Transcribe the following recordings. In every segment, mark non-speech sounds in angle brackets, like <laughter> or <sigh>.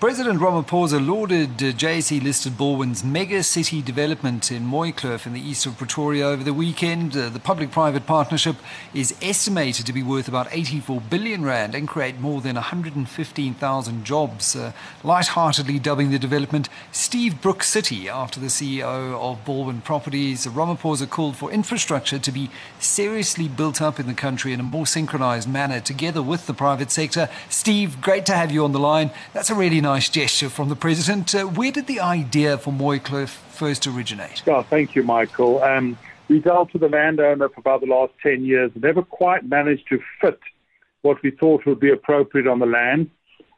President Ramaphosa lauded uh, JSE listed Balwin's mega city development in Mooikloof in the east of Pretoria over the weekend. Uh, the public private partnership is estimated to be worth about 84 billion rand and create more than 115,000 jobs. Uh, lightheartedly dubbing the development Steve Brook City after the CEO of Balwin Properties. Ramaphosa called for infrastructure to be seriously built up in the country in a more synchronized manner together with the private sector. Steve, great to have you on the line. That's a really nice nice gesture from the president. Uh, where did the idea for Mooikloof first originate? Oh, thank you, Michael. Um, we dealt with the landowner for about the last 10 years, never quite managed to fit what we thought would be appropriate on the land.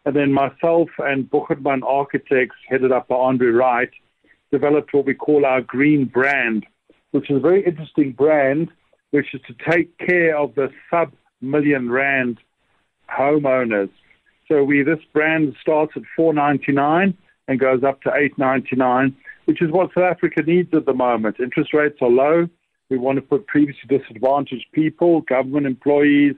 And then myself and Boogertman Architects, headed up by Andre Wright, developed what we call our green brand, which is a very interesting brand, which is to take care of the sub million rand homeowners so we this brand starts at 4.99 and goes up to 8.99, which is what South Africa needs at the moment. Interest rates are low. We want to put previously disadvantaged people, government employees,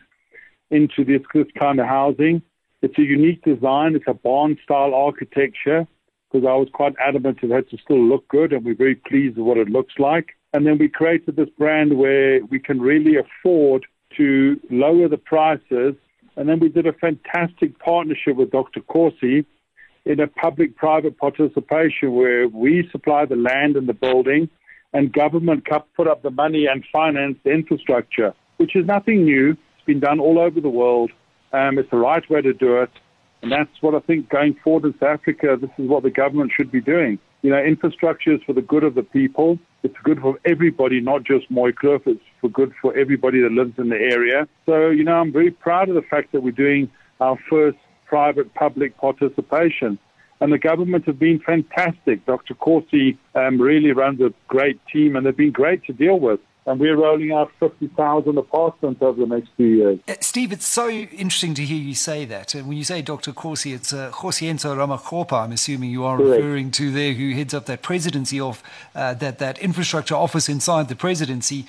into this, this kind of housing. It's a unique design. It's a barn-style architecture because I was quite adamant it had to still look good, and we're very pleased with what it looks like. And then we created this brand where we can really afford to lower the prices and then we did a fantastic partnership with Dr. Kgosi in a public private participation where we supply the land and the building and government put up the money and finance the infrastructure, which is nothing new. It's been done all over the world. Um, it's the right way to do it. And that's what I think going forward in South Africa, this is what the government should be doing. You know, infrastructure is for the good of the people. It's good for everybody, not just Mooikloof. It's for good for everybody that lives in the area. So, you know, I'm very proud of the fact that we're doing our first private public participation. And the government have been fantastic. Dr. Kgosi um, really runs a great team, and they've been great to deal with and we're rolling out 50,000 apartments over the next few years. Uh, Steve, it's so interesting to hear you say that. And when you say Dr. Kgosi, it's uh, Kgosientsho Ramokgopa, I'm assuming you are Correct. referring to there, who heads up that presidency of uh, that, that infrastructure office inside the presidency.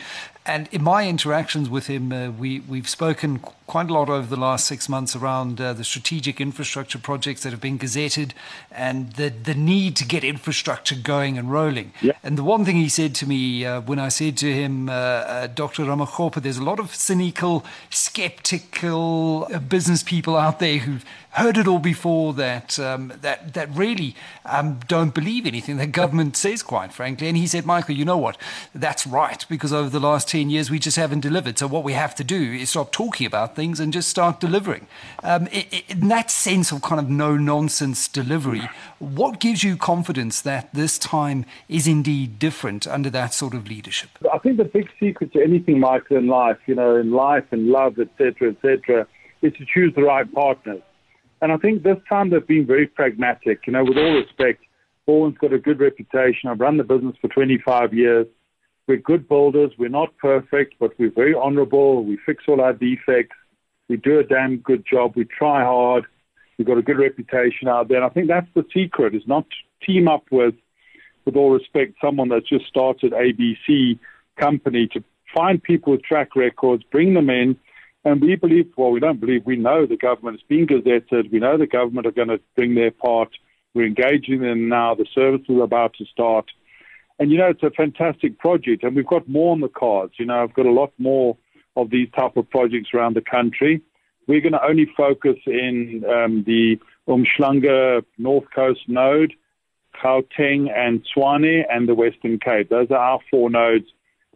And in my interactions with him, uh, we, we've spoken quite a lot over the last six months around uh, the strategic infrastructure projects that have been gazetted and the, the need to get infrastructure going and rolling. Yeah. And the one thing he said to me uh, when I said to him, uh, uh, Dr. Ramokgopa, there's a lot of cynical, skeptical uh, business people out there who've heard it all before that um, that that really um, don't believe anything the government says, quite frankly. And he said, Michael, you know what? That's right because over the last ten years we just haven't delivered. So what we have to do is stop talking about things and just start delivering. Um, in that sense of kind of no nonsense delivery, what gives you confidence that this time is indeed different under that sort of leadership? I think the big secret to anything, Michael, in life, you know, in life and love, etc., etc., is to choose the right partners. And I think this time they've been very pragmatic. You know, with all respect, Balwin's got a good reputation. I've run the business for 25 years. We're good builders. We're not perfect, but we're very honorable. We fix all our defects. We do a damn good job. We try hard. We've got a good reputation out there. And I think that's the secret is not team up with, with all respect, someone that's just started ABC company to find people with track records, bring them in, and we believe, well, we don't believe, we know the government is being gazetted. We know the government are going to bring their part. We're engaging them now. The services are about to start. And, you know, it's a fantastic project. And we've got more on the cards. You know, I've got a lot more of these type of projects around the country. We're going to only focus in um, the Umhlanga North Coast node, Gauteng and Tshwane, and the Western Cape. Those are our four nodes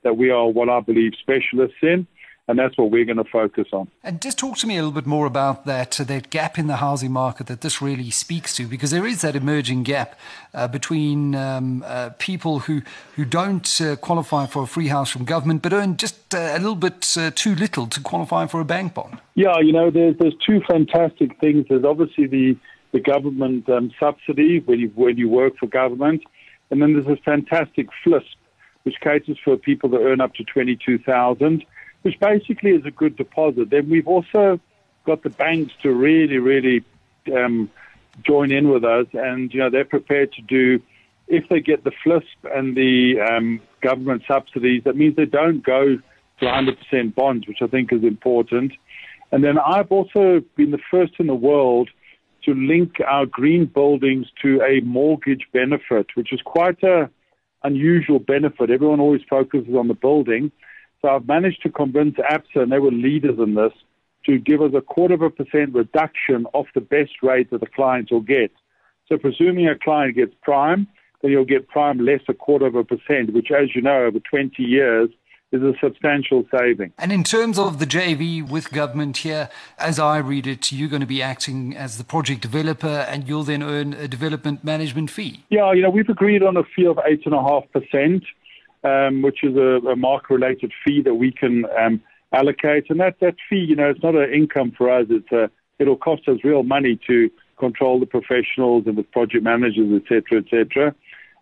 that we are what I believe specialists in and that's what we're going to focus on. And just talk to me a little bit more about that uh, that gap in the housing market that this really speaks to, because there is that emerging gap uh, between um, uh, people who who don't uh, qualify for a free house from government, but earn just uh, a little bit uh, too little to qualify for a bank bond. Yeah, you know, there's there's two fantastic things. There's obviously the the government um, subsidy when you when you work for government, and then there's this fantastic FLISP, which caters for people that earn up to twenty two thousand which basically is a good deposit. Then we've also got the banks to really, really um, join in with us, and you know they're prepared to do. If they get the FLISP and the um, government subsidies, that means they don't go to 100% bonds, which I think is important. And then I've also been the first in the world to link our green buildings to a mortgage benefit, which is quite a unusual benefit. Everyone always focuses on the building. So I've managed to convince ABSA, and they were leaders in this, to give us a quarter of a percent reduction off the best rate that the clients will get. So presuming a client gets prime, then you'll get prime less a quarter of a percent, which, as you know, over 20 years is a substantial saving. And in terms of the JV with government here, as I read it, you're going to be acting as the project developer and you'll then earn a development management fee. Yeah, you know, we've agreed on a fee of 8.5%, um, which is a, a market related fee that we can um, allocate. And that, that fee, you know, it's not an income for us, it's a, it'll cost us real money to control the professionals and the project managers, et cetera, et cetera.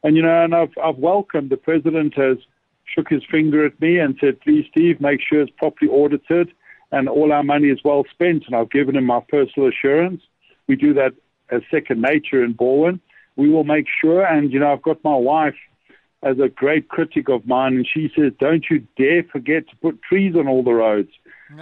And, you know, and I've, I've welcomed the president has shook his finger at me and said, please, Steve, make sure it's properly audited and all our money is well spent. And I've given him my personal assurance. We do that as second nature in Balwin. We will make sure. And, you know, I've got my wife as a great critic of mine, and she says, don't you dare forget to put trees on all the roads.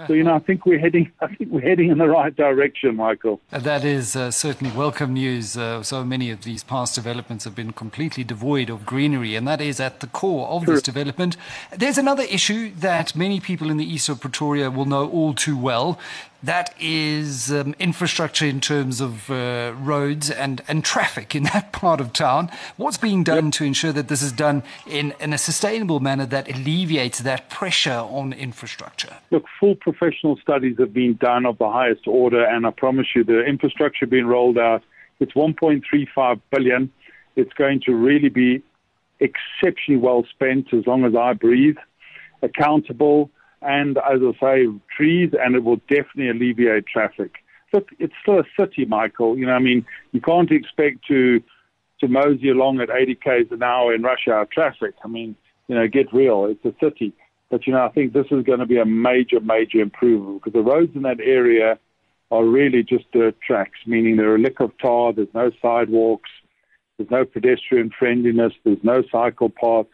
So you know, I think we're heading. I think we're heading in the right direction, Michael. That is uh, certainly welcome news. Uh, so many of these past developments have been completely devoid of greenery, and that is at the core of this development. There's another issue that many people in the east of Pretoria will know all too well, that is um, infrastructure in terms of uh, roads and, and traffic in <laughs> that part of town. What's being done yep. to ensure that this is done in, in a sustainable manner that alleviates that pressure on infrastructure? Look, full professional studies have been done of the highest order, and I promise you, the infrastructure being rolled out, it's 1.35 billion. It's going to really be exceptionally well spent as long as I breathe, accountable and, as I say, trees, and it will definitely alleviate traffic. Look, it's still a city, Michael. You know, I mean, you can't expect to to mosey along at 80 k's an hour in rush hour traffic. I mean, you know, get real. It's a city. But, you know, I think this is going to be a major, major improvement because the roads in that area are really just dirt tracks, meaning they're a lick of tar, there's no sidewalks, there's no pedestrian friendliness, there's no cycle paths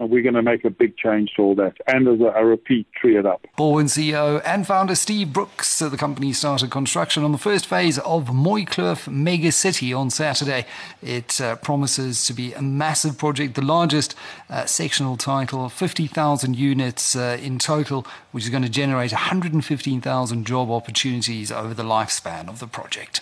and we're going to make a big change to all that. And as a, repeat, tree it up. Balwin CEO and founder Steve Brookes, the company started construction on the first phase of Mooikloof Mega City on Saturday. It uh, promises to be a massive project, the largest uh, sectional title, 50,000 units uh, in total, which is going to generate 115,000 job opportunities over the lifespan of the project.